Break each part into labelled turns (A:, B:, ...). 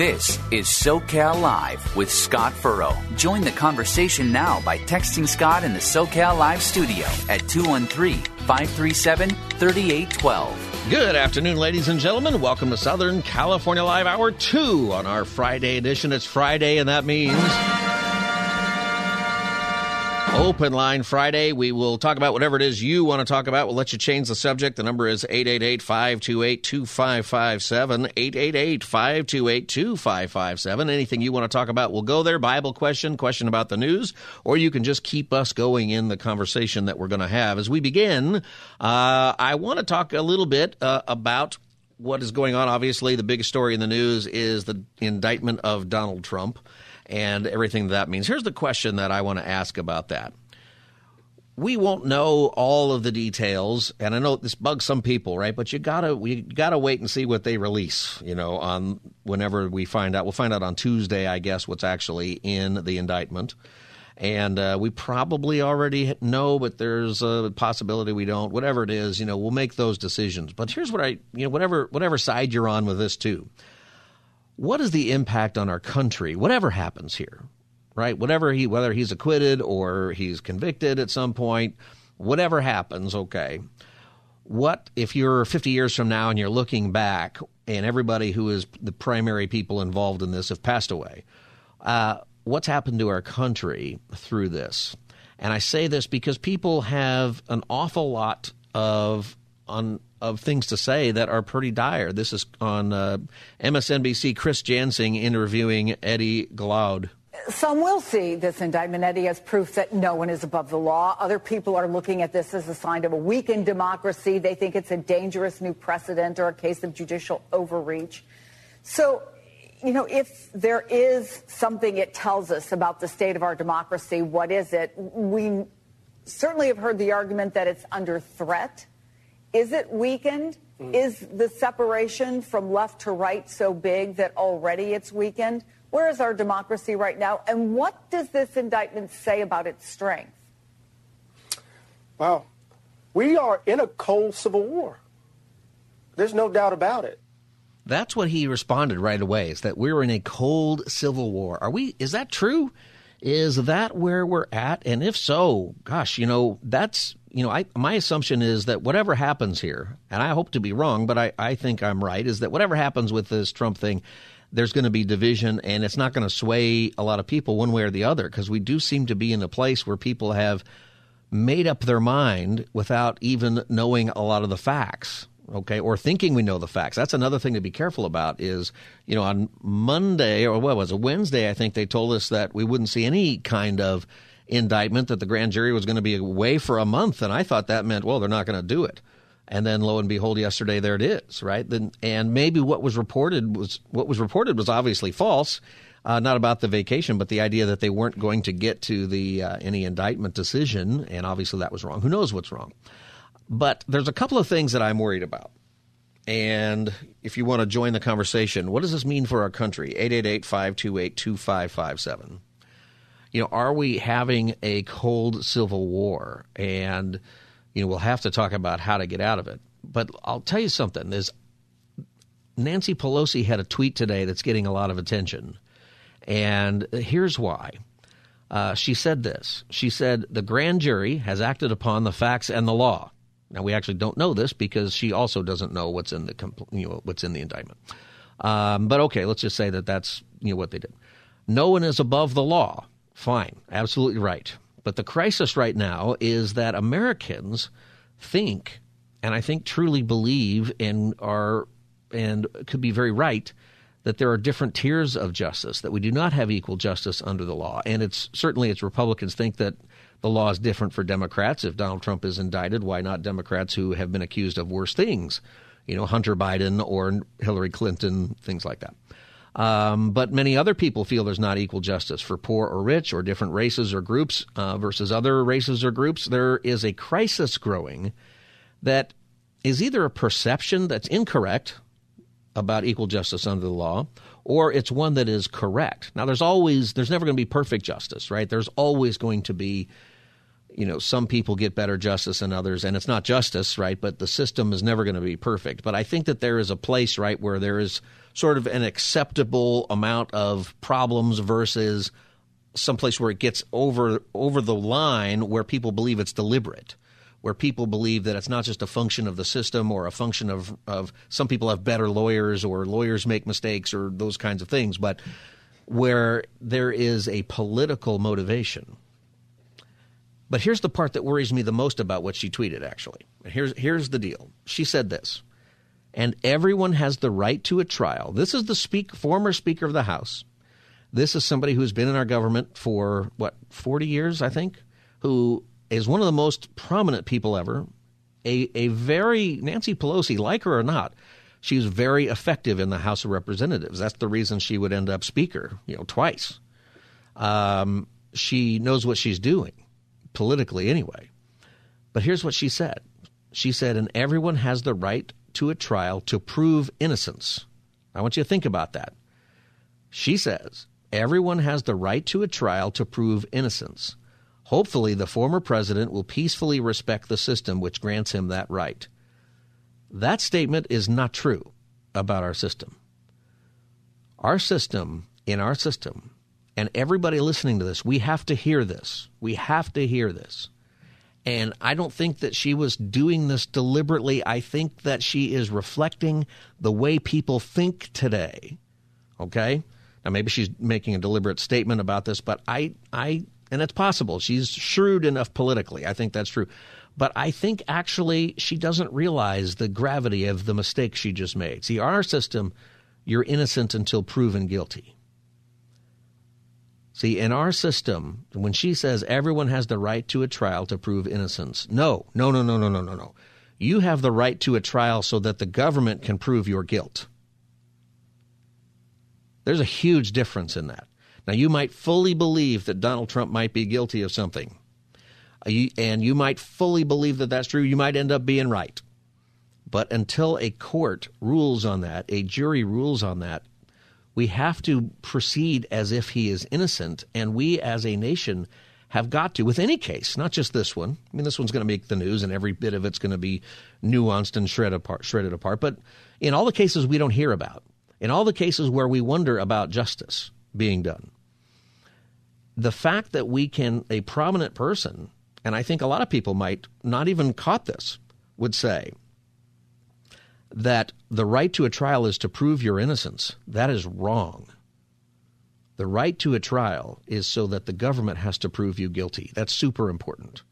A: This is SoCal Live with Scott Furrow. Join the conversation now by texting Scott in the SoCal Live studio at 213 537 3812.
B: Good afternoon, ladies and gentlemen. Welcome to Southern California Live Hour 2 on our Friday edition. It's Friday, and that means. Open Line Friday. We will talk about whatever it is you want to talk about. We'll let you change the subject. The number is 888 528 2557. 888 528 2557. Anything you want to talk about, we'll go there. Bible question, question about the news, or you can just keep us going in the conversation that we're going to have. As we begin, uh, I want to talk a little bit uh, about what is going on. Obviously, the biggest story in the news is the indictment of Donald Trump and everything that means. Here's the question that I want to ask about that. We won't know all of the details, and I know this bugs some people, right? But you gotta we gotta wait and see what they release, you know, on whenever we find out. We'll find out on Tuesday, I guess, what's actually in the indictment, and uh, we probably already know, but there's a possibility we don't. Whatever it is, you know, we'll make those decisions. But here's what I, you know, whatever whatever side you're on with this too what is the impact on our country, whatever happens here, right? Whatever he, whether he's acquitted or he's convicted at some point, whatever happens, okay. What if you're 50 years from now and you're looking back and everybody who is the primary people involved in this have passed away? Uh, what's happened to our country through this? And I say this because people have an awful lot of on of things to say that are pretty dire. This is on uh, MSNBC. Chris Jansing interviewing Eddie Glaude.
C: Some will see this indictment, Eddie, as proof that no one is above the law. Other people are looking at this as a sign of a weakened democracy. They think it's a dangerous new precedent or a case of judicial overreach. So, you know, if there is something it tells us about the state of our democracy, what is it? We certainly have heard the argument that it's under threat. Is it weakened? Mm. Is the separation from left to right so big that already it's weakened? Where is our democracy right now? And what does this indictment say about its strength?
D: Well, we are in a cold civil war. There's no doubt about it.
B: That's what he responded right away is that we're in a cold civil war. Are we is that true? Is that where we're at? And if so, gosh, you know, that's you know, I, my assumption is that whatever happens here, and I hope to be wrong, but I, I think I'm right, is that whatever happens with this Trump thing, there's going to be division and it's not going to sway a lot of people one way or the other because we do seem to be in a place where people have made up their mind without even knowing a lot of the facts okay or thinking we know the facts that's another thing to be careful about is you know on monday or what was it wednesday i think they told us that we wouldn't see any kind of indictment that the grand jury was going to be away for a month, and I thought that meant, well, they're not going to do it. And then, lo and behold, yesterday there it is, right? Then, and maybe what was reported was what was reported was obviously false, uh, not about the vacation, but the idea that they weren't going to get to the uh, any indictment decision, and obviously that was wrong. Who knows what's wrong? But there's a couple of things that I'm worried about. And if you want to join the conversation, what does this mean for our country? 888 528 2557 you know, are we having a cold civil war? And, you know, we'll have to talk about how to get out of it. But I'll tell you something. There's Nancy Pelosi had a tweet today that's getting a lot of attention. And here's why. Uh, she said this. She said, the grand jury has acted upon the facts and the law. Now, we actually don't know this because she also doesn't know what's in the, you know, what's in the indictment. Um, but okay, let's just say that that's you know, what they did. No one is above the law. Fine, absolutely right. But the crisis right now is that Americans think, and I think truly believe, and are and could be very right that there are different tiers of justice that we do not have equal justice under the law and it's certainly it's republicans think that the law is different for democrats if donald trump is indicted why not democrats who have been accused of worse things you know, Hunter Biden or Hillary Clinton, things like that. Um, but many other people feel there's not equal justice for poor or rich or different races or groups uh, versus other races or groups. There is a crisis growing that is either a perception that's incorrect about equal justice under the law or it's one that is correct. Now there's always there's never going to be perfect justice, right? There's always going to be you know, some people get better justice than others, and it's not justice, right? But the system is never going to be perfect. But I think that there is a place, right, where there is sort of an acceptable amount of problems versus some place where it gets over over the line where people believe it's deliberate where people believe that it's not just a function of the system or a function of, of some people have better lawyers or lawyers make mistakes or those kinds of things, but where there is a political motivation. But here's the part that worries me the most about what she tweeted, actually. Here's, here's the deal. She said this and everyone has the right to a trial. This is the speak, former Speaker of the House. This is somebody who's been in our government for, what, 40 years, I think, who is one of the most prominent people ever. A, a very, Nancy Pelosi, like her or not, she's very effective in the House of Representatives. That's the reason she would end up Speaker, you know, twice. Um, she knows what she's doing, politically anyway. But here's what she said She said, and everyone has the right to a trial to prove innocence. I want you to think about that. She says everyone has the right to a trial to prove innocence. Hopefully, the former president will peacefully respect the system which grants him that right. That statement is not true about our system. Our system, in our system, and everybody listening to this, we have to hear this. We have to hear this. And I don't think that she was doing this deliberately. I think that she is reflecting the way people think today. Okay? Now maybe she's making a deliberate statement about this, but I I and it's possible. She's shrewd enough politically. I think that's true. But I think actually she doesn't realize the gravity of the mistake she just made. See, our system, you're innocent until proven guilty. See, in our system, when she says everyone has the right to a trial to prove innocence, no, no, no, no, no, no, no, no. You have the right to a trial so that the government can prove your guilt. There's a huge difference in that. Now, you might fully believe that Donald Trump might be guilty of something, uh, and you might fully believe that that's true. You might end up being right. But until a court rules on that, a jury rules on that, we have to proceed as if he is innocent, and we as a nation have got to, with any case, not just this one. I mean, this one's going to make the news, and every bit of it's going to be nuanced and shredded apart, shredded apart. But in all the cases we don't hear about, in all the cases where we wonder about justice being done, the fact that we can, a prominent person, and I think a lot of people might not even caught this, would say, that the right to a trial is to prove your innocence. That is wrong. The right to a trial is so that the government has to prove you guilty. That's super important.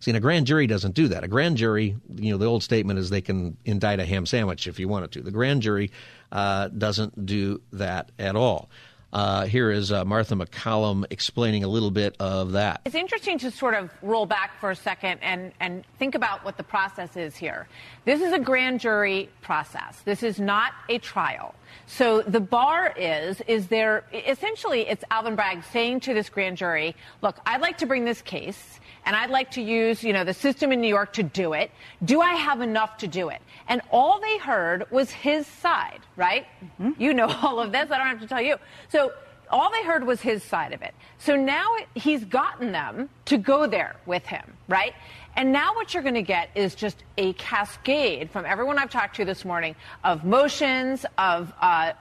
B: See, and a grand jury doesn't do that. A grand jury, you know, the old statement is they can indict a ham sandwich if you wanted to. The grand jury uh, doesn't do that at all. Uh, here is uh, Martha MacCallum explaining a little bit of that.
E: It's interesting to sort of roll back for a second and, and think about what the process is here. This is a grand jury process. This is not a trial. So the bar is, is there, essentially, it's Alvin Bragg saying to this grand jury, look, I'd like to bring this case and I'd like to use, you know, the system in New York to do it. Do I have enough to do it? And all they heard was his side, right? Mm-hmm. You know all of this. I don't have to tell you. So all they heard was his side of it. So now he's gotten them to go there with him, right? And now what you're going to get is just a cascade from everyone I've talked to this morning of motions, of uh,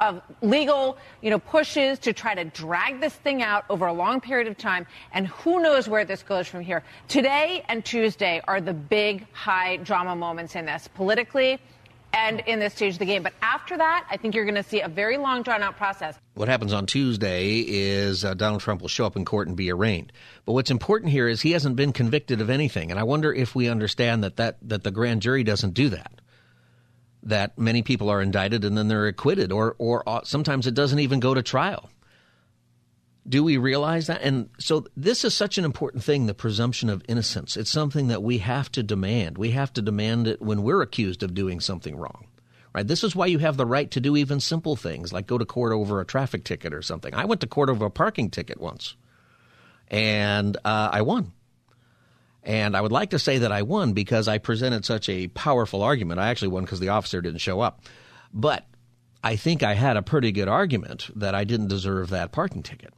E: of legal, you know, pushes to try to drag this thing out over a long period of time. And who knows where this goes from here. Today and Tuesday are the big high drama moments in this politically and in this stage of the game. But after that, I think you're going to see a very long, drawn out process.
B: What happens on Tuesday is uh, Donald Trump will show up in court and be arraigned. But what's important here is he hasn't been convicted of anything. And I wonder if we understand that, that, that the grand jury doesn't do that that many people are indicted and then they're acquitted, or or uh, sometimes it doesn't even go to trial. Do we realize that? And so this is such an important thing, the presumption of innocence. It's something that we have to demand. We have to demand it when we're accused of doing something wrong. Right? This is why you have the right to do even simple things like go to court over a traffic ticket or something. I went to court over a parking ticket once, and uh, I won. And I would like to say that I won because I presented such a powerful argument. I actually won because the officer didn't show up. But I think I had a pretty good argument that I didn't deserve that parking ticket.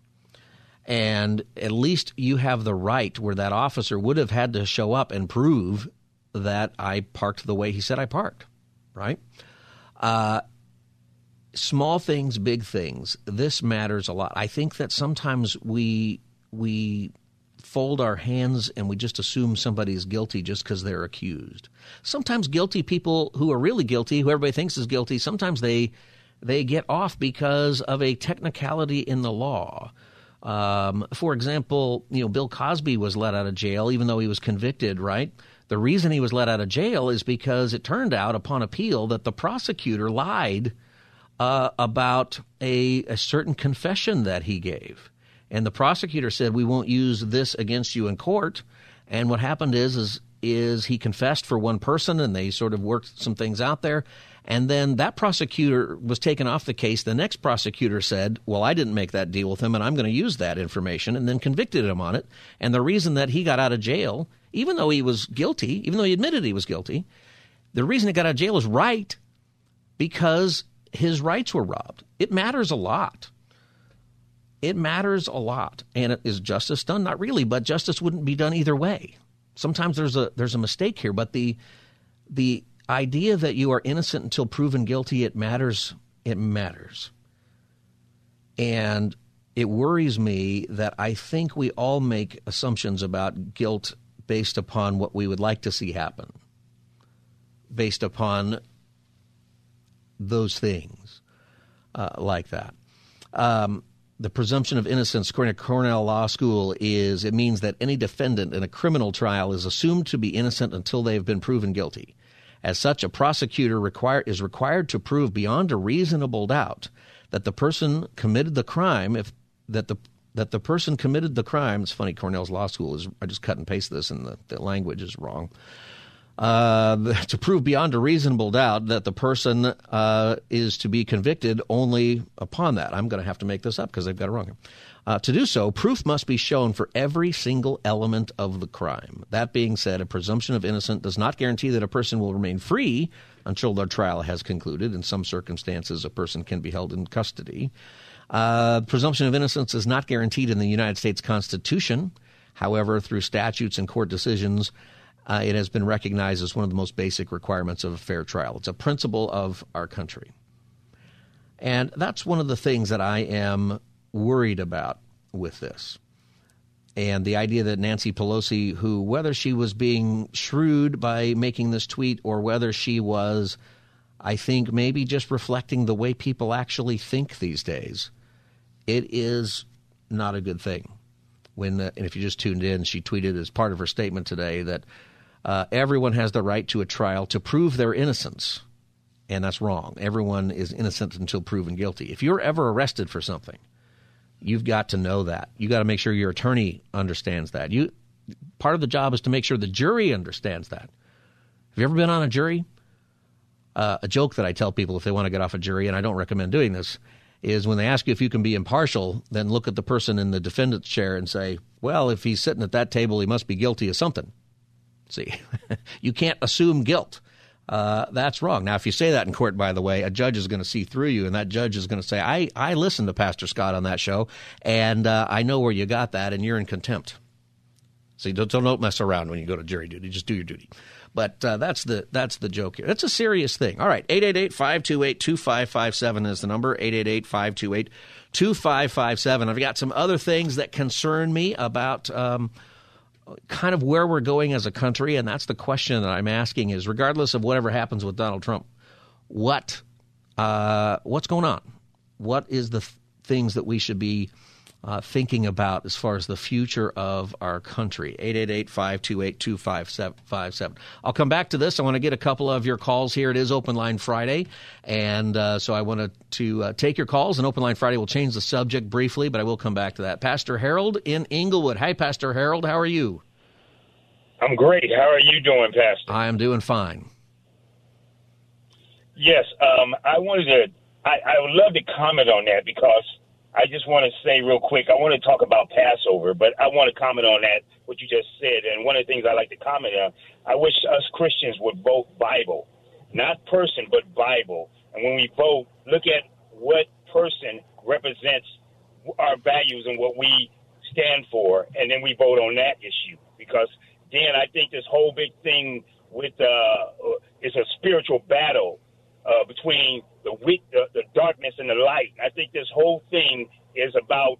B: And at least you have the right where that officer would have had to show up and prove that I parked the way he said I parked, right? Uh, small things, big things. This matters a lot. I think that sometimes we we fold our hands and we just assume somebody's guilty just because they're accused. Sometimes guilty people who are really guilty, who everybody thinks is guilty, sometimes they they get off because of a technicality in the law. Um, for example, you know, Bill Cosby was let out of jail even though he was convicted, right? The reason he was let out of jail is because it turned out upon appeal that the prosecutor lied uh, about a, a certain confession that he gave. And the prosecutor said, "We won't use this against you in court." And what happened is, is, is he confessed for one person, and they sort of worked some things out there. And then that prosecutor was taken off the case. The next prosecutor said, Well, I didn't make that deal with him, and I'm going to use that information, and then convicted him on it. And the reason that he got out of jail, even though he was guilty, even though he admitted he was guilty, the reason he got out of jail was right because his rights were robbed. It matters a lot. It matters a lot. And is justice done? Not really, but justice wouldn't be done either way. Sometimes there's a there's a mistake here, but the the idea that you are innocent until proven guilty, it matters. It matters. And it worries me that I think we all make assumptions about guilt based upon what we would like to see happen, based upon those things uh, like that. Um, the presumption of innocence, according to Cornell Law School, is it means that any defendant in a criminal trial is assumed to be innocent until they have been proven guilty. As such, a prosecutor require, is required to prove beyond a reasonable doubt that the person committed the crime. If that the that the person committed the crime. It's funny. Cornell's law school is. I just cut and paste this, and the, the language is wrong. Uh, to prove beyond a reasonable doubt that the person uh, is to be convicted only upon that. I'm going to have to make this up because they've got it wrong. Uh, to do so, proof must be shown for every single element of the crime. That being said, a presumption of innocence does not guarantee that a person will remain free until their trial has concluded. In some circumstances, a person can be held in custody. Uh, presumption of innocence is not guaranteed in the United States Constitution. However, through statutes and court decisions, uh, it has been recognized as one of the most basic requirements of a fair trial. It's a principle of our country. And that's one of the things that I am worried about with this. And the idea that Nancy Pelosi, who, whether she was being shrewd by making this tweet or whether she was, I think, maybe just reflecting the way people actually think these days, it is not a good thing. When, uh, and if you just tuned in, she tweeted as part of her statement today that uh, everyone has the right to a trial to prove their innocence. And that's wrong. Everyone is innocent until proven guilty. If you're ever arrested for something, You've got to know that. You got to make sure your attorney understands that. You part of the job is to make sure the jury understands that. Have you ever been on a jury? Uh, a joke that I tell people if they want to get off a jury, and I don't recommend doing this, is when they ask you if you can be impartial, then look at the person in the defendant's chair and say, well, if he's sitting at that table, he must be guilty of something. See, you can't assume guilt uh, that's wrong. Now, if you say that in court, by the way, a judge is going to see through you, and that judge is going to say, I, I listened to Pastor Scott on that show, and uh, I know where you got that, and you're in contempt. See, don't, don't mess around when you go to jury duty. Just do your duty. But uh, that's the that's the joke here. That's a serious thing. All right, 888-528-2557 is the number, 888-528-2557. I've got some other things that concern me about um, – kind of where we're going as a country, and that's the question that I'm asking: is regardless of whatever happens with Donald Trump, what uh, what's going on? What is the th- things that we should be uh, thinking about as far as the future of our country. 888-528-2557. I'll come back to this. I want to get a couple of your calls here. It is Open Line Friday, and uh, so I wanted to, uh, take your calls. And Open Line Friday will change the subject briefly, but I will come back to that. Pastor Harold in Englewood. Hi, Pastor Harold. How are you?
F: I'm great. How are you doing, Pastor?
B: I am doing fine.
F: Yes, um, I wanted to. I, I would love to comment on that because I just want to say real quick. I want to talk about Passover, but I want to comment on that what you just said. And one of the things I like to comment on, I wish us Christians would vote Bible, not person, but Bible. And when we vote, look at what person represents our values and what we stand for, and then we vote on that issue. Because Dan, I think this whole big thing with uh, is a spiritual battle uh, between the, weak, the the darkness and the light. I think this whole thing is about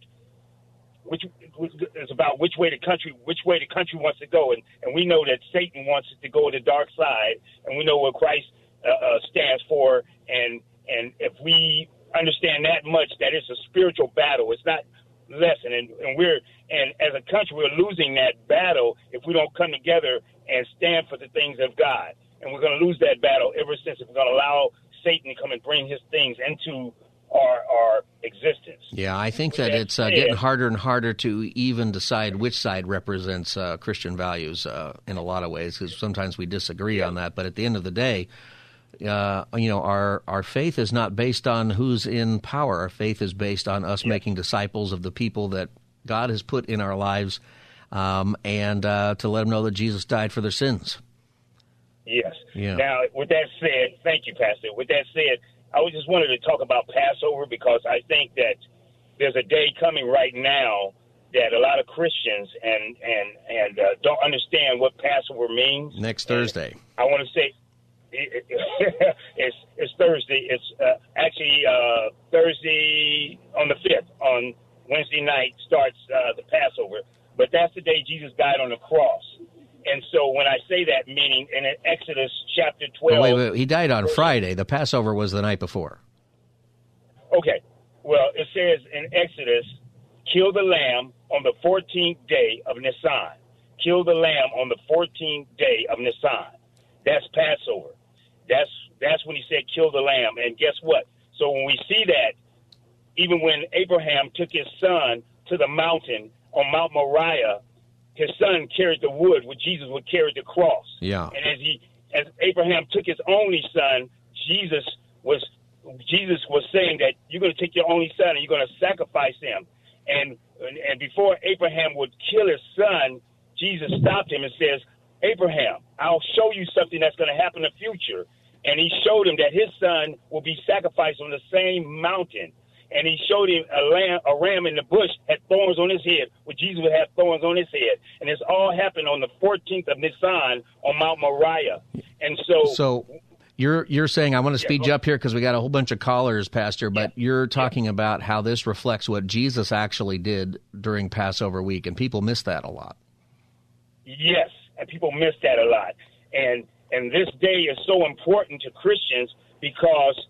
F: which is about which way the country which way the country wants to go, and and we know that Satan wants it to go to the dark side, and we know what Christ uh, uh, stands for, and and if we understand that much, that it's a spiritual battle. It's not lesson, and, and we're and as a country we're losing that battle if we don't come together and stand for the things of God. And we're going to lose that battle ever since if we're going to allow Satan come and bring his things into our our existence.
B: Yeah, I think that it's uh, getting harder and harder to even decide which side represents uh, Christian values uh, in a lot of ways because sometimes we disagree yeah. on that. But at the end of the day, uh, you know, our our faith is not based on who's in power. Our faith is based on us yeah. making disciples of the people that God has put in our lives, um, and uh, to let them know that Jesus died for their sins.
F: Yes. Yeah. Now, with that said, thank you, Pastor. With that said, I was just wanted to talk about Passover because I think that there's a day coming right now that a lot of Christians and and and uh, don't understand what Passover means.
B: Next Thursday.
F: And I want to say it's it's Thursday. It's uh, actually uh, Thursday on the fifth. On Wednesday night starts uh, the Passover, but that's the day Jesus died on the cross. And so when I say that, meaning in Exodus chapter 12.
B: wait, wait, he died on Friday. The Passover was the night before.
F: Okay. Well, it says in Exodus, kill the lamb on the 14th day of Nisan. Kill the lamb on the 14th day of Nisan. That's Passover. That's that's when he said kill the lamb. And guess what? So when we see that, even when Abraham took his son to the mountain on Mount Moriah, his son carried the wood where Jesus would carry the cross.
B: Yeah.
F: And as he as Abraham took his only son, Jesus was Jesus was saying that you're going to take your only son and you're going to sacrifice him. And and before Abraham would kill his son, Jesus stopped him and says, Abraham, I'll show you something that's going to happen in the future. And he showed him that his son will be sacrificed on the same mountain and he showed him a lamb, a ram in the bush had thorns on his head, Jesus would have thorns on his head, and this all happened on the 14th of Nisan on Mount Moriah. And so,
B: so you're you're saying I want to speed yeah, you up here because we got a whole bunch of callers, Pastor. But yeah, you're talking yeah. about how this reflects what Jesus actually did during Passover week, and people miss that a lot.
F: Yes, and people miss that a lot, and and this day is so important to Christians because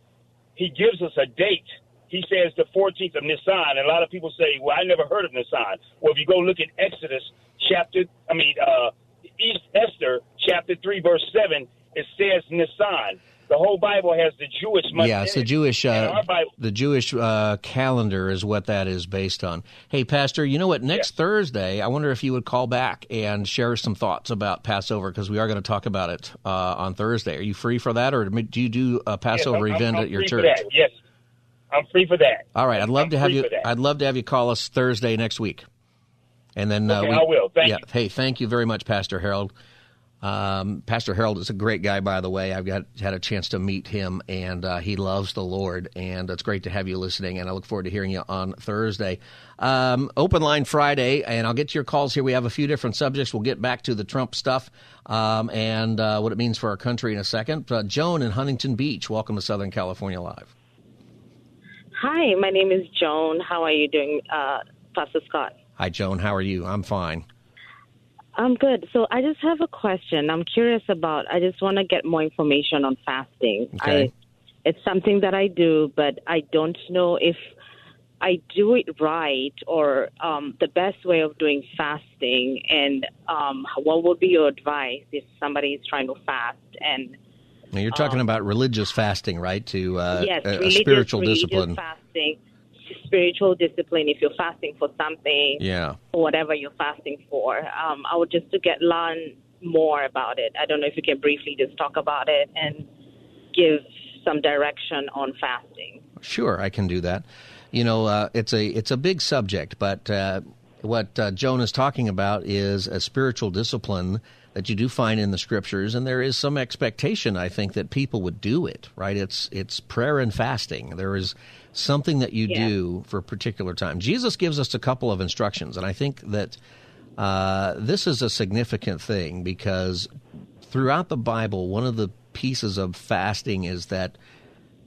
F: he gives us a date he says the 14th of Nisan. And a lot of people say, well, I never heard of Nisan. Well, if you go look at Exodus chapter, I mean, uh, East Esther chapter 3, verse 7, it says Nisan. The whole Bible has the Jewish month.
B: Yeah, it's the Jewish uh, the Jewish uh, calendar is what that is based on. Hey, Pastor, you know what? Next Thursday, I wonder if you would call back and share some thoughts about Passover because we are going to talk about it uh, on Thursday. Are you free for that, or do you do a Passover
F: yes,
B: I'm, event
F: I'm
B: at your church?
F: Yes, I'm free for that.
B: All right, I'd love
F: I'm
B: to have you. I'd love to have you call us Thursday next week, and then
F: uh, we, I will. Thank
B: yeah,
F: you.
B: Hey, thank you very much, Pastor Harold. Um, Pastor Harold is a great guy, by the way. I've got had a chance to meet him, and uh, he loves the Lord. And it's great to have you listening. And I look forward to hearing you on Thursday. Um, open line Friday, and I'll get to your calls here. We have a few different subjects. We'll get back to the Trump stuff um, and uh, what it means for our country in a second. Uh, Joan in Huntington Beach, welcome to Southern California Live.
G: Hi, my name is Joan. How are you doing, uh, Pastor Scott?
B: Hi, Joan. How are you? I'm fine.
G: I'm good. So I just have a question. I'm curious about. I just want to get more information on fasting.
B: Okay.
G: I, it's something that I do, but I don't know if I do it right or um, the best way of doing fasting, and um, what would be your advice if somebody is trying to fast and
B: now you're talking um, about religious fasting, right? To uh,
G: yes,
B: a,
G: religious,
B: a spiritual
G: religious
B: discipline.
G: Fasting, spiritual discipline. If you're fasting for something,
B: yeah,
G: or whatever you're fasting for, um, I would just to get learn more about it. I don't know if you can briefly just talk about it and give some direction on fasting.
B: Sure, I can do that. You know, uh, it's a it's a big subject, but uh, what uh, Joan is talking about is a spiritual discipline that you do find in the scriptures, and there is some expectation, I think, that people would do it. Right? It's it's prayer and fasting. There is something that you yeah. do for a particular time. Jesus gives us a couple of instructions, and I think that uh, this is a significant thing because throughout the Bible, one of the pieces of fasting is that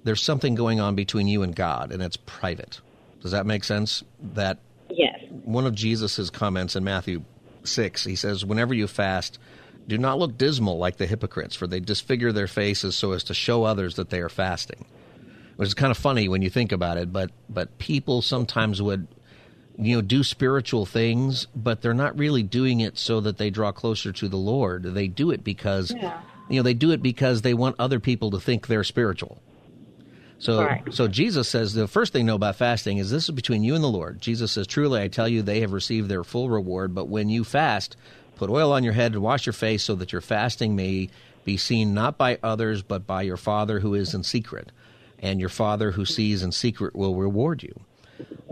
B: there's something going on between you and God, and it's private. Does that make sense? That
G: yes.
B: One of Jesus's comments in Matthew six, he says, "Whenever you fast, do not look dismal like the hypocrites, for they disfigure their faces so as to show others that they are fasting." Which is kind of funny when you think about it, but but people sometimes would you know do spiritual things, but they're not really doing it so that they draw closer to the Lord. They do it because yeah. you know they do it because they want other people to think they're spiritual. So, right. so Jesus says the first thing know about fasting is this is between you and the Lord. Jesus says, "Truly, I tell you, they have received their full reward. But when you fast, put oil on your head and wash your face, so that your fasting may be seen not by others, but by your Father who is in secret, and your Father who sees in secret will reward you."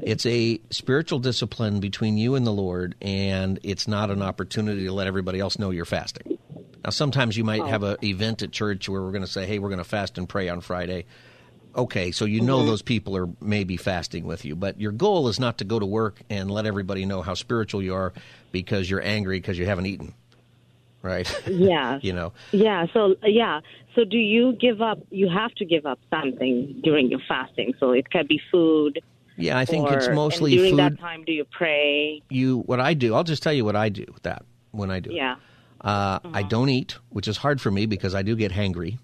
B: It's a spiritual discipline between you and the Lord, and it's not an opportunity to let everybody else know you're fasting. Now, sometimes you might oh. have an event at church where we're going to say, "Hey, we're going to fast and pray on Friday." okay, so you know mm-hmm. those people are maybe fasting with you, but your goal is not to go to work and let everybody know how spiritual you are because you're angry because you haven't eaten. Right?
G: Yeah.
B: you know.
G: Yeah, so yeah. So do you give up you have to give up something during your fasting. So it could be food.
B: Yeah, I think
G: or,
B: it's mostly
G: during
B: food.
G: that time do you pray?
B: You what I do, I'll just tell you what I do with that when I do.
G: Yeah.
B: Uh, I don't eat, which is hard for me because I do get hangry.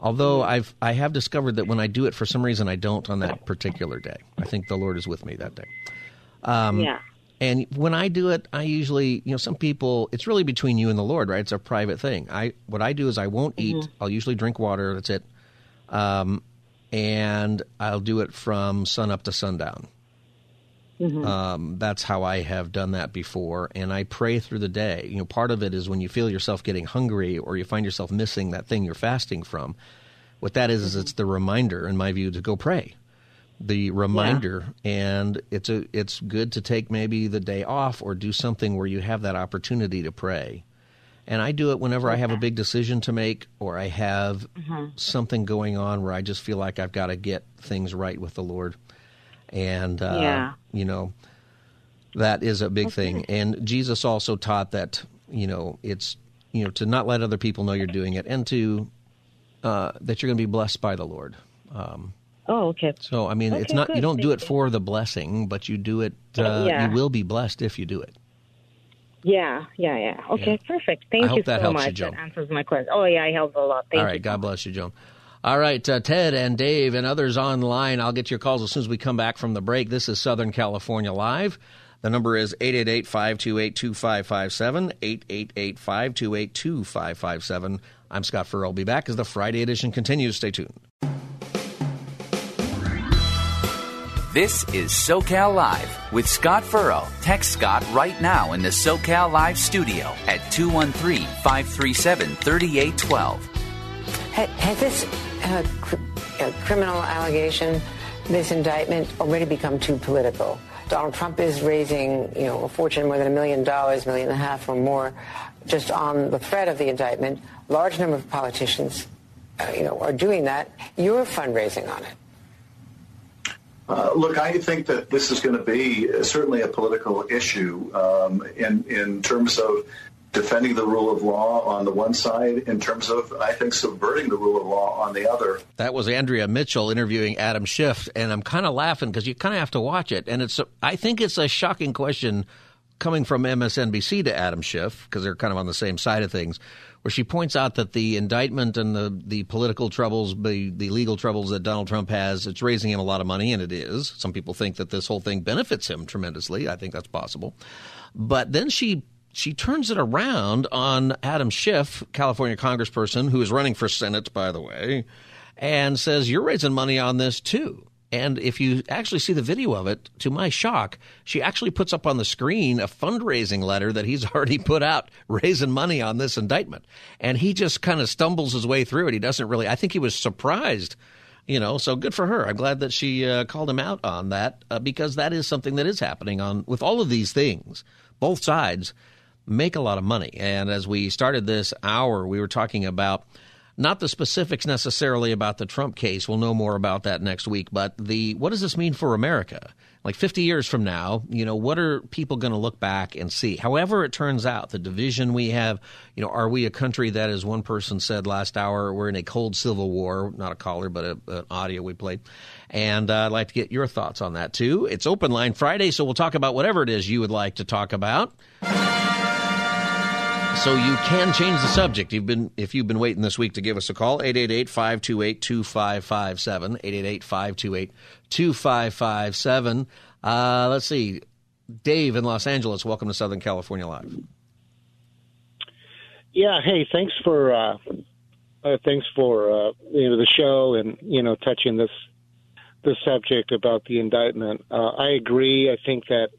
B: Although I've I have discovered that when I do it, for some reason I don't on that particular day. I think the Lord is with me that day.
G: Um, yeah.
B: And when I do it, I usually, you know, some people, it's really between you and the Lord, right? It's a private thing. I what I do is I won't eat. Mm-hmm. I'll usually drink water. That's it. Um, and I'll do it from sun up to sundown. Mm-hmm. Um, that's how I have done that before, and I pray through the day. You know, part of it is when you feel yourself getting hungry or you find yourself missing that thing you're fasting from. What that is mm-hmm. is it's the reminder, in my view, to go pray. The reminder, yeah. and it's a it's good to take maybe the day off or do something where you have that opportunity to pray. And I do it whenever okay. I have a big decision to make or I have mm-hmm. something going on where I just feel like I've got to get things right with the Lord and uh,
G: yeah.
B: you know that is a big thing. And Jesus also taught that you know it's you know to not let other people know you're doing it, and to uh, that you're going to be blessed by the Lord. Um,
G: oh, okay.
B: So I mean,
G: okay,
B: it's not
G: good.
B: you don't
G: Thank
B: do it for the blessing, but you do it. Uh,
G: yeah.
B: You will be blessed if you do it.
G: Yeah, yeah, yeah. Okay,
B: yeah.
G: perfect. Thank
B: I
G: you so much.
B: You,
G: that answers my question. Oh yeah, it helps a lot. Thank
B: All right. God bless you, Joan. All right, uh, Ted and Dave and others online. I'll get your calls as soon as we come back from the break. This is Southern California Live. The number is 888 528 2557. 888 528 2557. I'm Scott Furrow. I'll be back as the Friday edition continues. Stay tuned.
A: This is SoCal Live with Scott Furrow. Text Scott right now in the SoCal Live studio at 213 537 3812.
H: Has this uh, cr- uh, criminal allegation, this indictment, already become too political? Donald Trump is raising, you know, a fortune more than a million dollars, million and a half or more, just on the threat of the indictment. Large number of politicians, uh, you know, are doing that. You're fundraising on it.
I: Uh, look, I think that this is going to be certainly a political issue um, in in terms of defending the rule of law on the one side in terms of, I think, subverting the rule of law on the other.
B: That was Andrea Mitchell interviewing Adam Schiff, and I'm kind of laughing because you kind of have to watch it. And it's, I think it's a shocking question coming from MSNBC to Adam Schiff because they're kind of on the same side of things, where she points out that the indictment and the, the political troubles, the, the legal troubles that Donald Trump has, it's raising him a lot of money, and it is. Some people think that this whole thing benefits him tremendously. I think that's possible. But then she she turns it around on Adam Schiff, California congressperson who is running for Senate, by the way, and says, You're raising money on this too. And if you actually see the video of it, to my shock, she actually puts up on the screen a fundraising letter that he's already put out raising money on this indictment. And he just kind of stumbles his way through it. He doesn't really, I think he was surprised, you know, so good for her. I'm glad that she uh, called him out on that uh, because that is something that is happening on with all of these things, both sides make a lot of money. And as we started this hour, we were talking about not the specifics necessarily about the Trump case. We'll know more about that next week. But the what does this mean for America? Like 50 years from now, you know, what are people going to look back and see? However, it turns out, the division we have, you know, are we a country that, as one person said last hour, we're in a cold civil war? Not a caller, but a, an audio we played. And uh, I'd like to get your thoughts on that too. It's Open Line Friday, so we'll talk about whatever it is you would like to talk about. So you can change the subject. You've been if you've been waiting this week to give us a call 888-528-2557 888-528-2557. Uh, let's see. Dave in Los Angeles, welcome to Southern California Live.
J: Yeah, hey, thanks for uh, uh, thanks for uh, you know the show and you know touching this this subject about the indictment. Uh, I agree. I think that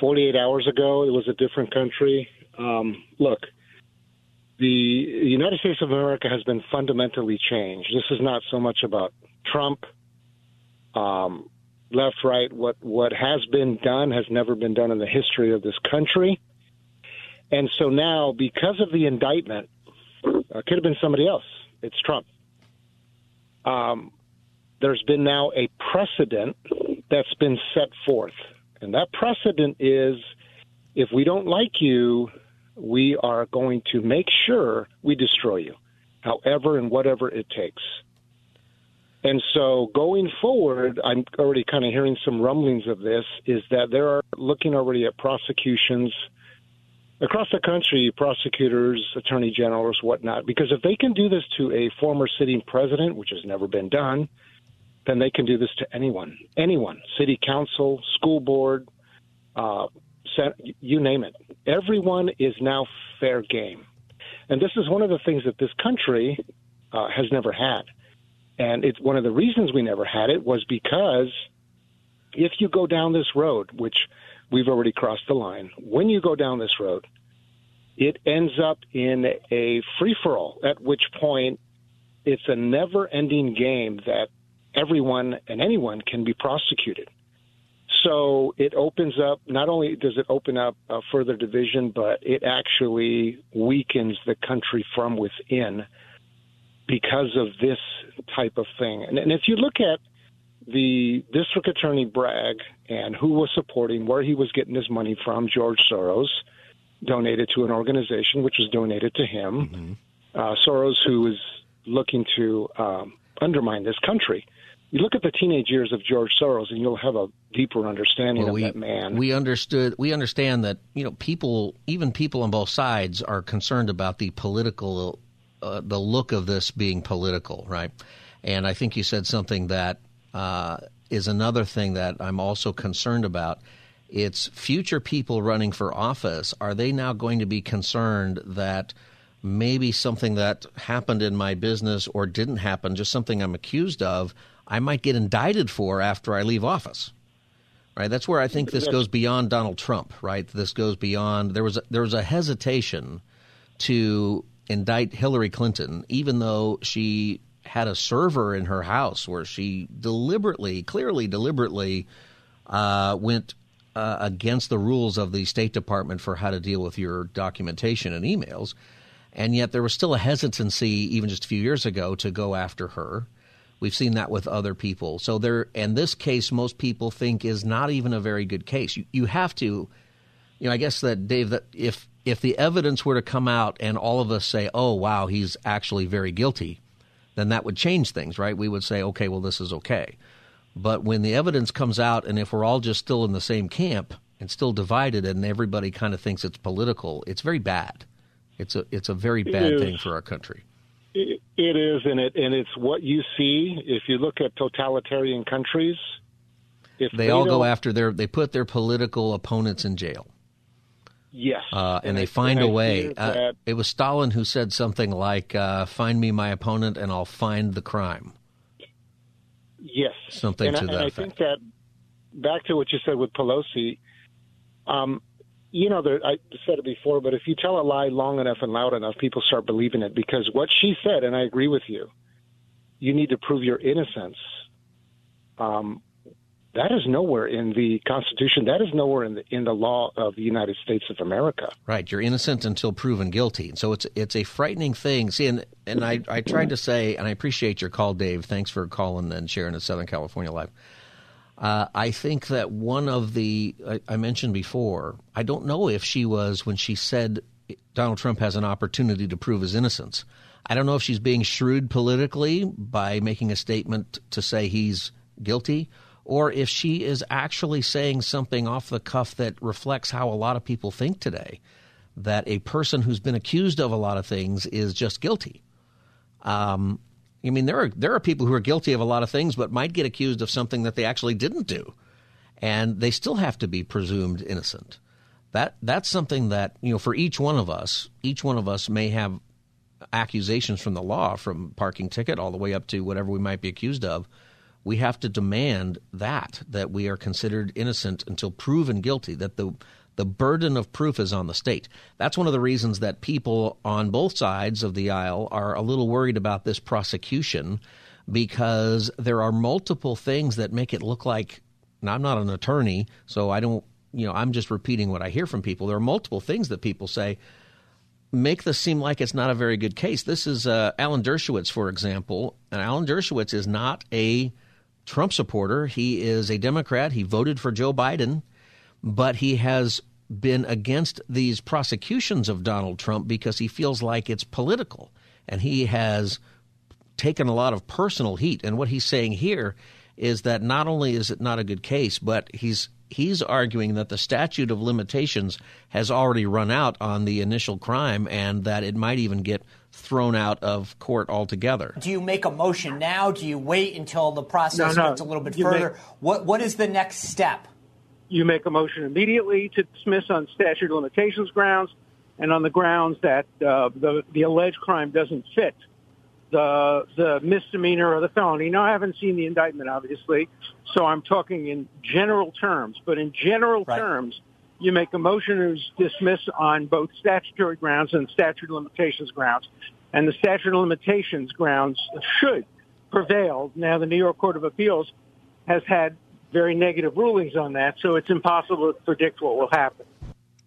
J: 48 hours ago it was a different country. Um, look, the United States of America has been fundamentally changed. This is not so much about Trump, um, left, right. What what has been done has never been done in the history of this country. And so now, because of the indictment, uh, could have been somebody else. It's Trump. Um, there's been now a precedent that's been set forth, and that precedent is if we don't like you, we are going to make sure we destroy you, however and whatever it takes. And so going forward, I'm already kind of hearing some rumblings of this, is that they are looking already at prosecutions across the country, prosecutors, attorney generals, whatnot, because if they can do this to a former sitting president, which has never been done, then they can do this to anyone, anyone, city council, school board, uh, you name it. Everyone is now fair game. And this is one of the things that this country uh, has never had. And it's one of the reasons we never had it was because if you go down this road, which we've already crossed the line, when you go down this road, it ends up in a free for all, at which point it's a never ending game that everyone and anyone can be prosecuted. So it opens up, not only does it open up a further division, but it actually weakens the country from within because of this type of thing. And, and if you look at the district attorney Bragg and who was supporting, where he was getting his money from, George Soros donated to an organization which was donated to him. Mm-hmm. Uh, Soros, who is looking to um, undermine this country you look at the teenage years of George Soros, and you'll have a deeper understanding well, of
B: we,
J: that man.
B: We understood. We understand that you know people, even people on both sides, are concerned about the political, uh, the look of this being political, right? And I think you said something that uh, is another thing that I'm also concerned about. It's future people running for office. Are they now going to be concerned that? maybe something that happened in my business or didn't happen, just something I'm accused of, I might get indicted for after I leave office. Right? That's where I think this goes beyond Donald Trump, right? This goes beyond there was a, there was a hesitation to indict Hillary Clinton even though she had a server in her house where she deliberately, clearly deliberately uh, went uh, against the rules of the State Department for how to deal with your documentation and emails. And yet there was still a hesitancy, even just a few years ago, to go after her. We've seen that with other people. So there, and this case, most people think is not even a very good case. You, you have to, you know, I guess that Dave, that if if the evidence were to come out and all of us say, "Oh, wow, he's actually very guilty," then that would change things, right? We would say, "Okay, well, this is okay." But when the evidence comes out, and if we're all just still in the same camp and still divided, and everybody kind of thinks it's political, it's very bad. It's a it's a very bad
J: is.
B: thing for our country.
J: It, it is, and it and it's what you see if you look at totalitarian countries. If
B: They all go after their they put their political opponents in jail.
J: Yes,
B: Uh, and,
J: And
B: they
J: I-
B: find
J: and
B: a way. Uh, it was Stalin who said something like, uh, "Find me my opponent, and I'll find the crime."
J: Yes,
B: Something
J: and
B: to
J: I,
B: that
J: and I
B: effect.
J: think that back to what you said with Pelosi. Um, you know, there, I said it before, but if you tell a lie long enough and loud enough, people start believing it because what she said, and I agree with you, you need to prove your innocence. Um, that is nowhere in the Constitution. That is nowhere in the in the law of the United States of America.
B: Right, you're innocent until proven guilty. So it's it's a frightening thing. See, and and I I tried to say, and I appreciate your call, Dave. Thanks for calling and sharing at Southern California Live. Uh, I think that one of the I, I mentioned before. I don't know if she was when she said Donald Trump has an opportunity to prove his innocence. I don't know if she's being shrewd politically by making a statement to say he's guilty, or if she is actually saying something off the cuff that reflects how a lot of people think today that a person who's been accused of a lot of things is just guilty. Um, I mean, there are there are people who are guilty of a lot of things, but might get accused of something that they actually didn't do, and they still have to be presumed innocent. That that's something that you know for each one of us, each one of us may have accusations from the law, from parking ticket all the way up to whatever we might be accused of. We have to demand that that we are considered innocent until proven guilty. That the the burden of proof is on the state. That's one of the reasons that people on both sides of the aisle are a little worried about this prosecution because there are multiple things that make it look like. Now, I'm not an attorney, so I don't, you know, I'm just repeating what I hear from people. There are multiple things that people say make this seem like it's not a very good case. This is uh, Alan Dershowitz, for example, and Alan Dershowitz is not a Trump supporter. He is a Democrat. He voted for Joe Biden, but he has been against these prosecutions of Donald Trump because he feels like it's political, and he has taken a lot of personal heat. And what he's saying here is that not only is it not a good case, but he's he's arguing that the statute of limitations has already run out on the initial crime and that it might even get thrown out of court altogether.
K: Do you make a motion now? Do you wait until the process
L: No, no.
K: gets a little bit
L: You
K: further?
L: make-
K: what What is the next step?
L: You make a motion immediately to dismiss on statute of limitations grounds and on the grounds that uh, the, the alleged crime doesn't fit the the misdemeanor or the felony. Now, I haven't seen the indictment, obviously, so I'm talking in general terms. But in general terms, you make a motion to dismiss on both statutory grounds and statute of limitations grounds, and the statute of limitations grounds should prevail. Now, the New York Court of Appeals has had very negative rulings on that, so it's impossible to predict what will happen.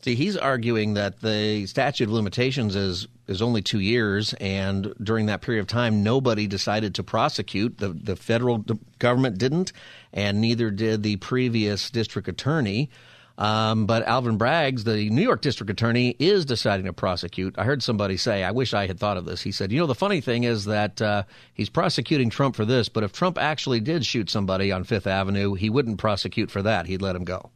B: See, he's arguing that the statute of limitations is is only two years, and during that period of time, nobody decided to prosecute. the The federal government didn't, and neither did the previous district attorney. Um, but Alvin Braggs, the New York district attorney, is deciding to prosecute. I heard somebody say, "I wish I had thought of this." He said, "You know, the funny thing is that uh, he's prosecuting Trump for this, but if Trump actually did shoot somebody on Fifth Avenue, he wouldn't prosecute for that. He'd let him go."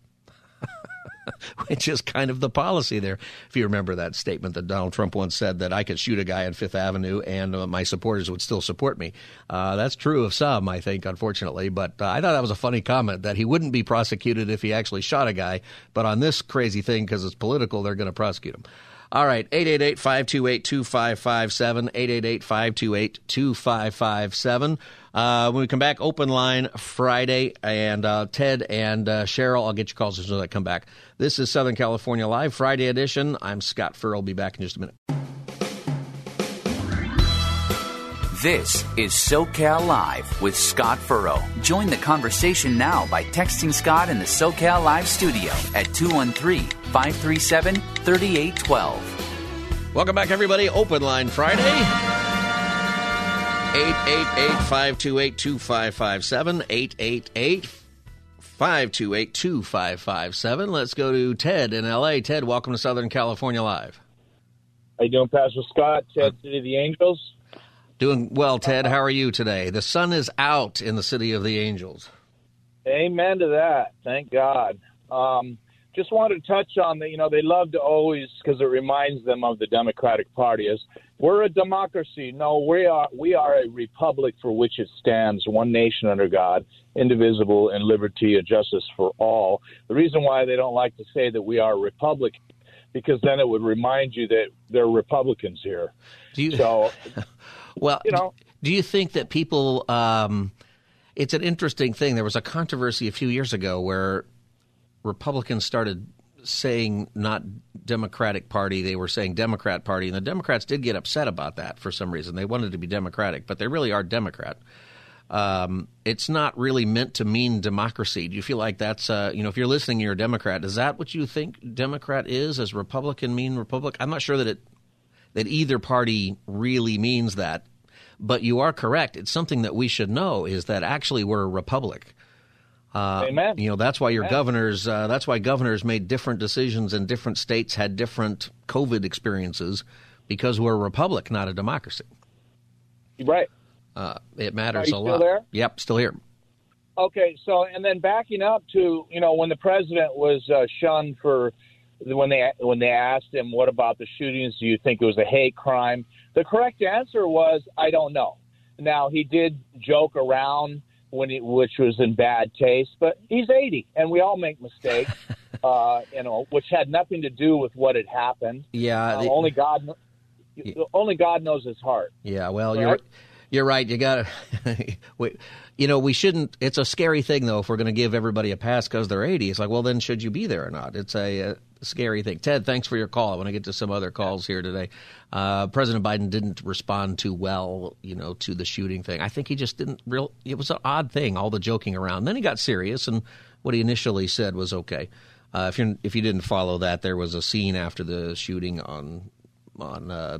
B: which is kind of the policy there. If you remember that statement that Donald Trump once said that I could shoot a guy on Fifth Avenue and uh, my supporters would still support me. Uh, that's true of some, I think, unfortunately. But uh, I thought that was a funny comment that he wouldn't be prosecuted if he actually shot a guy. But on this crazy thing, because it's political, they're going to prosecute him. All right, 888 528 2557, 888 528 2557. Uh, when we come back, open line Friday, and uh, Ted and uh, Cheryl, I'll get your calls as soon as I come back. This is Southern California Live, Friday edition. I'm Scott Furrow. I'll be back in just a minute.
A: This is SoCal Live with Scott Furrow. Join the conversation now by texting Scott in the SoCal Live studio at 213 537 3812.
B: Welcome back, everybody. Open line Friday. 888-528-2557. 888-528-2557. Let's go to Ted in L.A. Ted, welcome to Southern California Live.
M: How you doing, Pastor Scott? Ted City of the Angels.
B: Doing well, Ted. How are you today? The sun is out in the City of the Angels.
M: Amen to that. Thank God. Um, just wanted to touch on that. You know, they love to always because it reminds them of the Democratic Party. is we're a democracy. No, we are we are a republic for which it stands, one nation under God, indivisible, in liberty and justice for all. The reason why they don't like to say that we are a republic, because then it would remind you that there are Republicans here.
B: Do you,
M: so,
B: well,
M: you know,
B: do you think that people? Um, it's an interesting thing. There was a controversy a few years ago where Republicans started saying not Democratic Party, they were saying Democrat Party, and the Democrats did get upset about that for some reason. They wanted to be Democratic, but they really are Democrat. Um, it's not really meant to mean democracy. Do you feel like that's uh, you know if you're listening, you're a Democrat. Is that what you think Democrat is? As Republican mean Republic? I'm not sure that it that either party really means that, but you are correct. It's something that we should know is that actually we're a republic. Uh,
M: Amen.
B: You know that's why your
M: Amen.
B: governors. Uh, that's why governors made different decisions, and different states had different COVID experiences because we're a republic, not a democracy.
M: right.
B: Uh, it matters
M: Are you
B: a
M: still
B: lot.
M: there?
B: Yep, still here.
M: Okay, so and then backing up to you know when the president was uh, shunned for when they when they asked him what about the shootings, do you think it was a hate crime? The correct answer was I don't know. Now he did joke around when he, which was in bad taste, but he's 80 and we all make mistakes, uh, you know, which had nothing to do with what had happened.
B: Yeah,
M: Uh,
B: the-
M: only God, kn- only God knows his heart.
B: Yeah, well,
M: Right?
B: you're you're right. You got to, you know, we shouldn't. It's a scary thing though if we're going to give everybody a pass because they're 80. It's like, well, then should you be there or not? It's a, uh scary thing. Ted, thanks for your call. I want to get to some other calls here today. Uh, President Biden didn't respond too well, you know, to the shooting thing. I think he just didn't real. It was an odd thing, all the joking around. Then he got serious, and what he initially said was okay. Uh, if you if you didn't follow that, there was a scene after the shooting on on. Uh,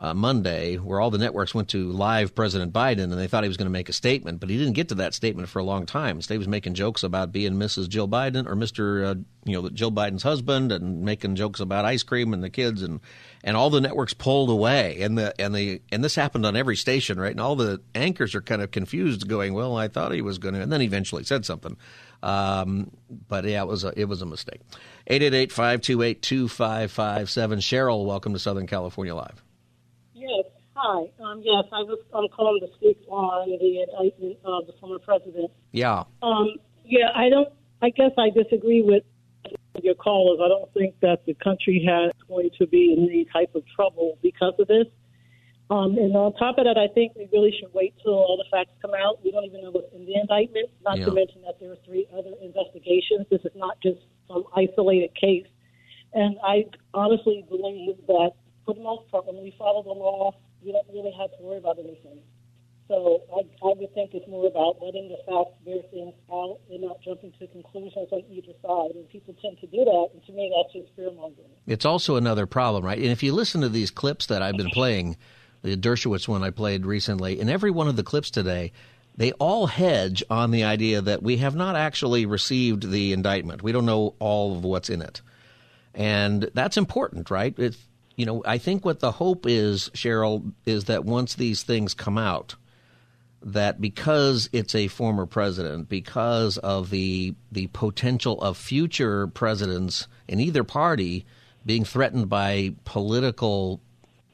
B: uh, Monday, where all the networks went to live President Biden, and they thought he was going to make a statement, but he didn't get to that statement for a long time. Instead, he was making jokes about being Mrs. Jill Biden or Mr. Uh, you know Jill Biden's husband, and making jokes about ice cream and the kids, and and all the networks pulled away, and the and the and this happened on every station, right? And all the anchors are kind of confused, going, "Well, I thought he was going to," and then he eventually said something. Um, but yeah, it was a, it was a mistake. 888-528-2557. Cheryl, welcome to Southern California Live.
N: Hi. Um, yes, I was I'm calling to speak on the indictment of the former president.
B: Yeah.
N: Um, yeah, I don't. I guess I disagree with your callers. I don't think that the country has going to be in any type of trouble because of this. Um, and on top of that, I think we really should wait till all the facts come out. We don't even know what's in the indictment. Not
O: Yeah.
N: to mention that there are three other investigations. This is not just some isolated case. And I honestly believe that for the most part, when we follow the law, we don't really have to worry about anything. So I, I would think it's more about letting the facts bear things out and not jumping to conclusions on either side. And people tend to do that, and to me, that's just fear mongering.
B: It's also another problem, right? And if you listen to these clips that I've been playing, the Dershowitz one I played recently, in every one of the clips today, they all hedge on the idea that we have not actually received the indictment. We don't know all of what's in it. And that's important, right? It's, you know, I think what the hope is, Cheryl, is that once these things come out, that because it's a former president, because of the the potential of future presidents in either party being threatened by political,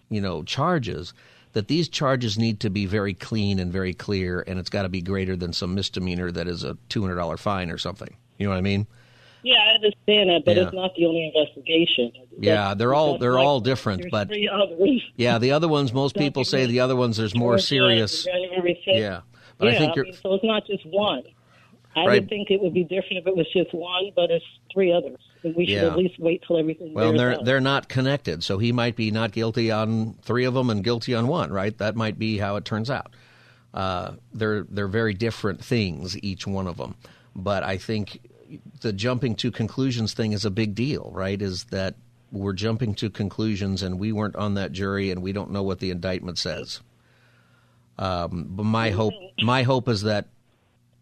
B: you know, charges, that these charges need to be very clean and very clear, and it's got to be greater than some misdemeanor that is a two hundred dollar fine or something. You know what I mean?
N: Yeah, I understand that, but
B: Yeah.
N: it's not the only investigation.
B: Yeah, they're all they're all different, but
N: three
B: yeah, the other ones most people say the other ones there's more serious. Yeah, but
N: yeah,
B: I think you're
N: mean, so it's not just one. I
B: Right.
N: would think it would be different if it was just one, but it's three others, and we should
B: Yeah.
N: at least wait till everything.
B: Well, they're
N: out.
B: they're not connected, so he might be not guilty on three of them and guilty on one. Right? That might be how it turns out. Uh, they're they're very different things, each one of them. But I think the jumping to conclusions thing is a big deal, right? Is that we're jumping to conclusions, and we weren't on that jury, and we don't know what the indictment says. Um, but my hope, my hope is that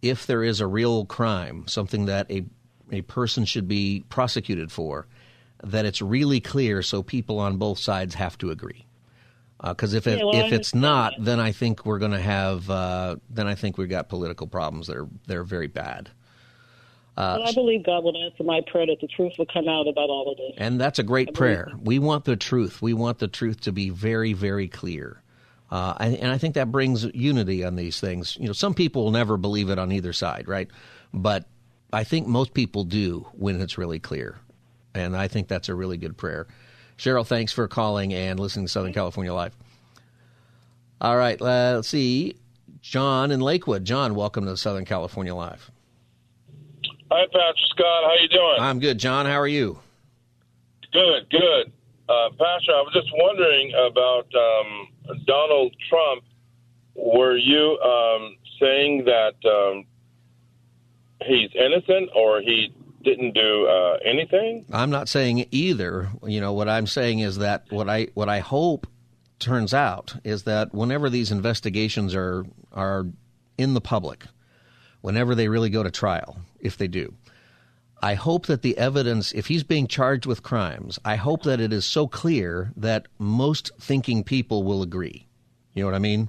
B: if there is a real crime, something that a a person should be prosecuted for, that it's really clear, so people on both sides have to agree. Because if it,
N: Yeah, well,
B: if it's not, then I think we're going to have uh, then I think we've got political problems that are they're very bad. Uh,
N: and I believe God will answer my prayer that the truth will come out about all of this.
B: and that's a great prayer. We want the truth. We want the truth to be very, very clear. Uh, and, and I think that brings unity on these things. You know, some people will never believe it on either side, right? But I think most people do when it's really clear. And I think that's a really good prayer. Cheryl, thanks for calling and listening to Southern California Live. All right, let's see. John in Lakewood. John, welcome to Southern California Live.
O: Hi, Pastor Scott. How you doing?
B: I'm good. John, how are you?
O: Good, good. Uh, Pastor, I was just wondering about um, Donald Trump. Were you um, saying that um, he's innocent or he didn't do uh, anything?
B: I'm not saying either. You know, what I'm saying is that what I what I hope turns out is that whenever these investigations are are in the public, whenever they really go to trial, if they do, I hope that the evidence, if he's being charged with crimes, I hope that it is so clear that most thinking people will agree. You know what I mean?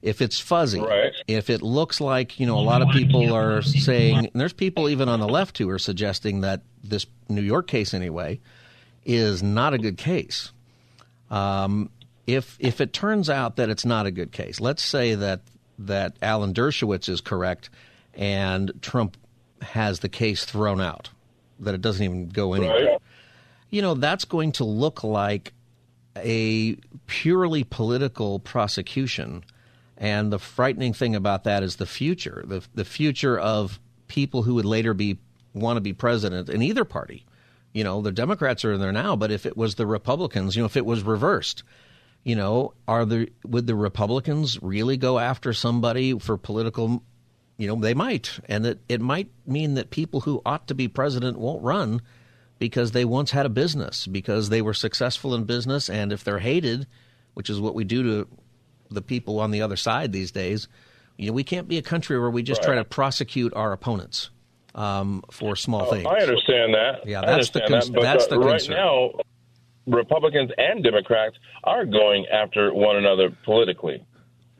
B: If it's fuzzy,
O: Right.
B: if it looks like, you know, a lot of people are saying, and there's people even on the left who are suggesting that this New York case, anyway, is not a good case. Um, if if it turns out that it's not a good case, let's say that that Alan Dershowitz is correct and Trump has the case thrown out, that it doesn't even go anywhere.
O: Right.
B: You know, that's going to look like a purely political prosecution. And the frightening thing about that is the future, the the future of people who would later be want to be president in either party. You know, the Democrats are in there now, but if it was the Republicans, you know, if it was reversed, you know, are the would the Republicans really go after somebody for political you know, they might. And it, it might mean that people who ought to be president won't run because they once had a business, because they were successful in business. And if they're hated, which is what we do to the people on the other side these days, you know, we can't be a country where we just try to prosecute our opponents um, for small
O: Oh,
B: things.
O: I understand that.
B: Yeah, that's the cons-
O: that. But
B: that's
O: uh,
B: the
O: right
B: concern.
O: now, Republicans and Democrats are going after one another politically.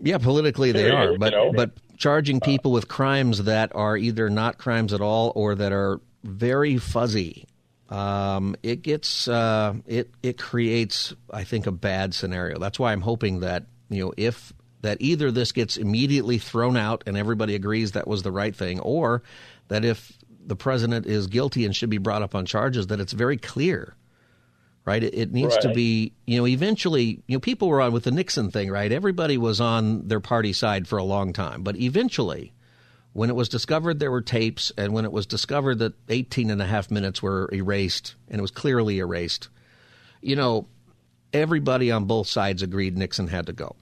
B: Yeah, politically they are, but
O: you know?
B: but charging people with crimes that are either not crimes at all or that are very fuzzy, um, it gets uh, it it creates, I think, a bad scenario. That's why I'm hoping that you know if that either this gets immediately thrown out and everybody agrees that was the right thing, or that if the president is guilty and should be brought up on charges, that it's very clear right? It, it needs to be, you know, eventually, you know, people were on with the Nixon thing, right? Everybody was on their party side for a long time. But eventually, when it was discovered there were tapes and when it was discovered that 18 and a half minutes were erased and it was clearly erased, you know, everybody on both sides agreed Nixon had to go.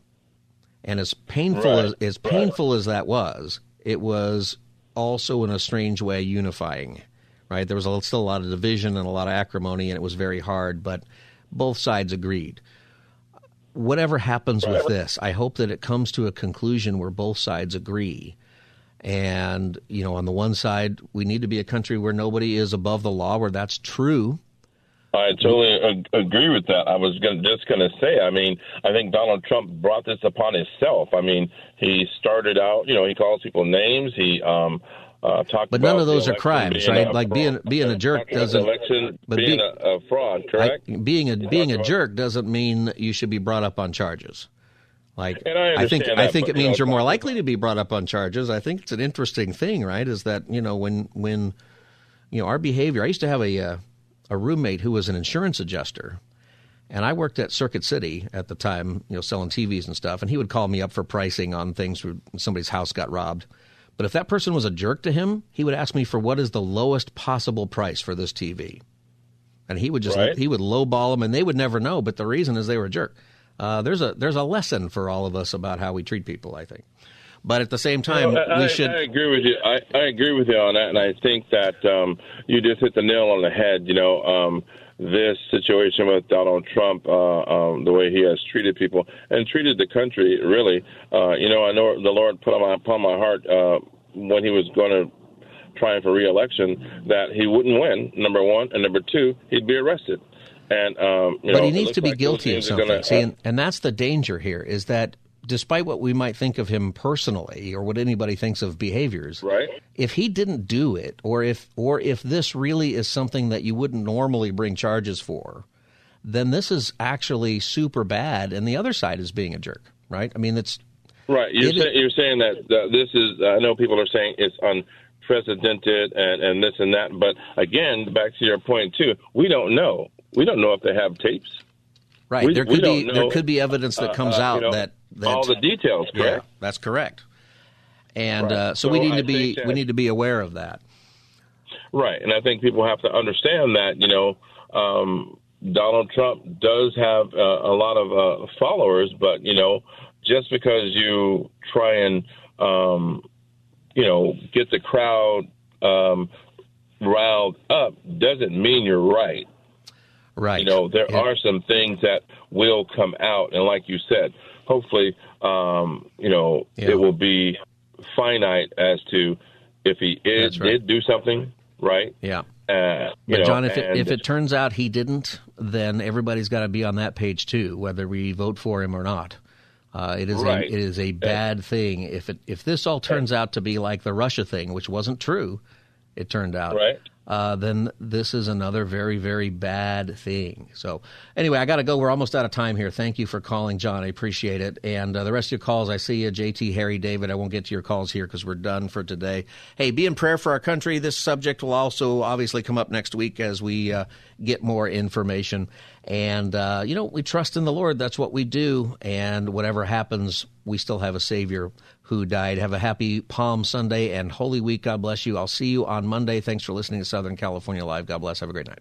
B: And as painful
O: Right.
B: as, as painful as that was, it was also in a strange way unifying. Right? There was a, still a lot of division and a lot of acrimony, and it was very hard. But both sides agreed. Whatever happens with this, I hope that it comes to a conclusion where both sides agree. And you know, on the one side, we need to be a country where nobody is above the law, where that's true.
O: I totally agree with that. I was gonna, just going to say, I mean, I think Donald Trump brought this upon himself. I mean, he started out, you know, he calls people names. He um, uh,
B: But none of those are crimes, right? Like being
O: fraud.
B: being a jerk doesn't.
O: election
B: but
O: being
B: be-
O: a, a fraud, correct?
B: I, being a being a jerk doesn't mean you should be brought up on charges. Like
O: And I
B: think
O: understand
B: I think
O: but,
B: it
O: you
B: means
O: know,
B: you're more likely to be brought up on charges. I think it's an interesting thing, right? Is that you know when when you know our behavior. I used to have a uh, a roommate who was an insurance adjuster, and I worked at Circuit City at the time, you know, selling TVs and stuff. And he would call me up for pricing on things when somebody's house got robbed. But if that person was a jerk to him, he would ask me for what is the lowest possible price for this TV, and he would just
O: Right.
B: he would lowball them, and they would never know. But the reason is they were a jerk. Uh, there's a there's a lesson for all of us about how we treat people. I think, but at the same time,
O: Well, I,
B: we
O: I-
B: should.
O: I agree with you. I, I agree with you on that, and I think that um, you just hit the nail on the head. You know, um, this situation with Donald Trump, uh, um, the way he has treated people and treated the country, really. Uh, you know, I know the Lord put on my, upon my heart uh, when he was going to trying for reelection that he wouldn't win. Number one, and number two, he'd be arrested. And um, you
B: but
O: know,
B: he needs to be
O: like
B: guilty of something.
O: gonna-
B: See, and, and that's the danger here is that despite what we might think of him personally or what anybody thinks of behaviors,
O: right?
B: If he didn't do it, or if or if this really is something that you wouldn't normally bring charges for, then this is actually super bad, and the other side is being a jerk, right? I mean, it's
O: right. You're,
B: it-
O: say, you're saying that, that this is. I know people are saying it's unprecedented and and this and that, but again, back to your point too, we don't know. We don't know if they have tapes.
B: Right.
O: We-
B: there could be
O: don't
B: there could be evidence that
O: uh,
B: comes
O: uh, you
B: out
O: know,
B: that, that
O: all the details,
B: Yeah,
O: correct?
B: that's correct. And
O: Right.
B: uh, so,
O: So
B: we need
O: I
B: to be
O: think
B: we need to be aware of that.
O: Right, and I think people have to understand that you know um, Donald Trump does have uh, a lot of uh, followers, but you know just because you try and um, you know get the crowd um, riled up doesn't mean you're right.
B: Right.
O: You know there are some things that will come out, and like you said, hopefully, um, you know
B: Yeah.
O: it will be finite as to if he is
B: right.
O: did do something right.
B: Yeah.
O: Uh,
B: But
O: know,
B: John, if it, if it turns out he didn't, then everybody's got to be on that page too, whether we vote for him or not. Uh, it is
O: Right.
B: a, it is a bad thing if it if this all turns out to be like the Russia thing, which wasn't true. It turned out,
O: Right.
B: Uh, then this is another very very bad thing. So anyway, I got to go. We're almost out of time here. Thank you for calling, John. I appreciate it. And uh, the rest of your calls, I see you, JT, Harry, David. I won't get to your calls here because we're done for today. Hey, be in prayer for our country. This subject will also obviously come up next week as we uh, get more information. And uh, you know, we trust in the Lord. That's what we do. And whatever happens, we still have a Savior who died. Have a happy Palm Sunday and Holy Week. God bless you. I'll see you on Monday. Thanks for listening to Southern California Live. God bless. Have a great night.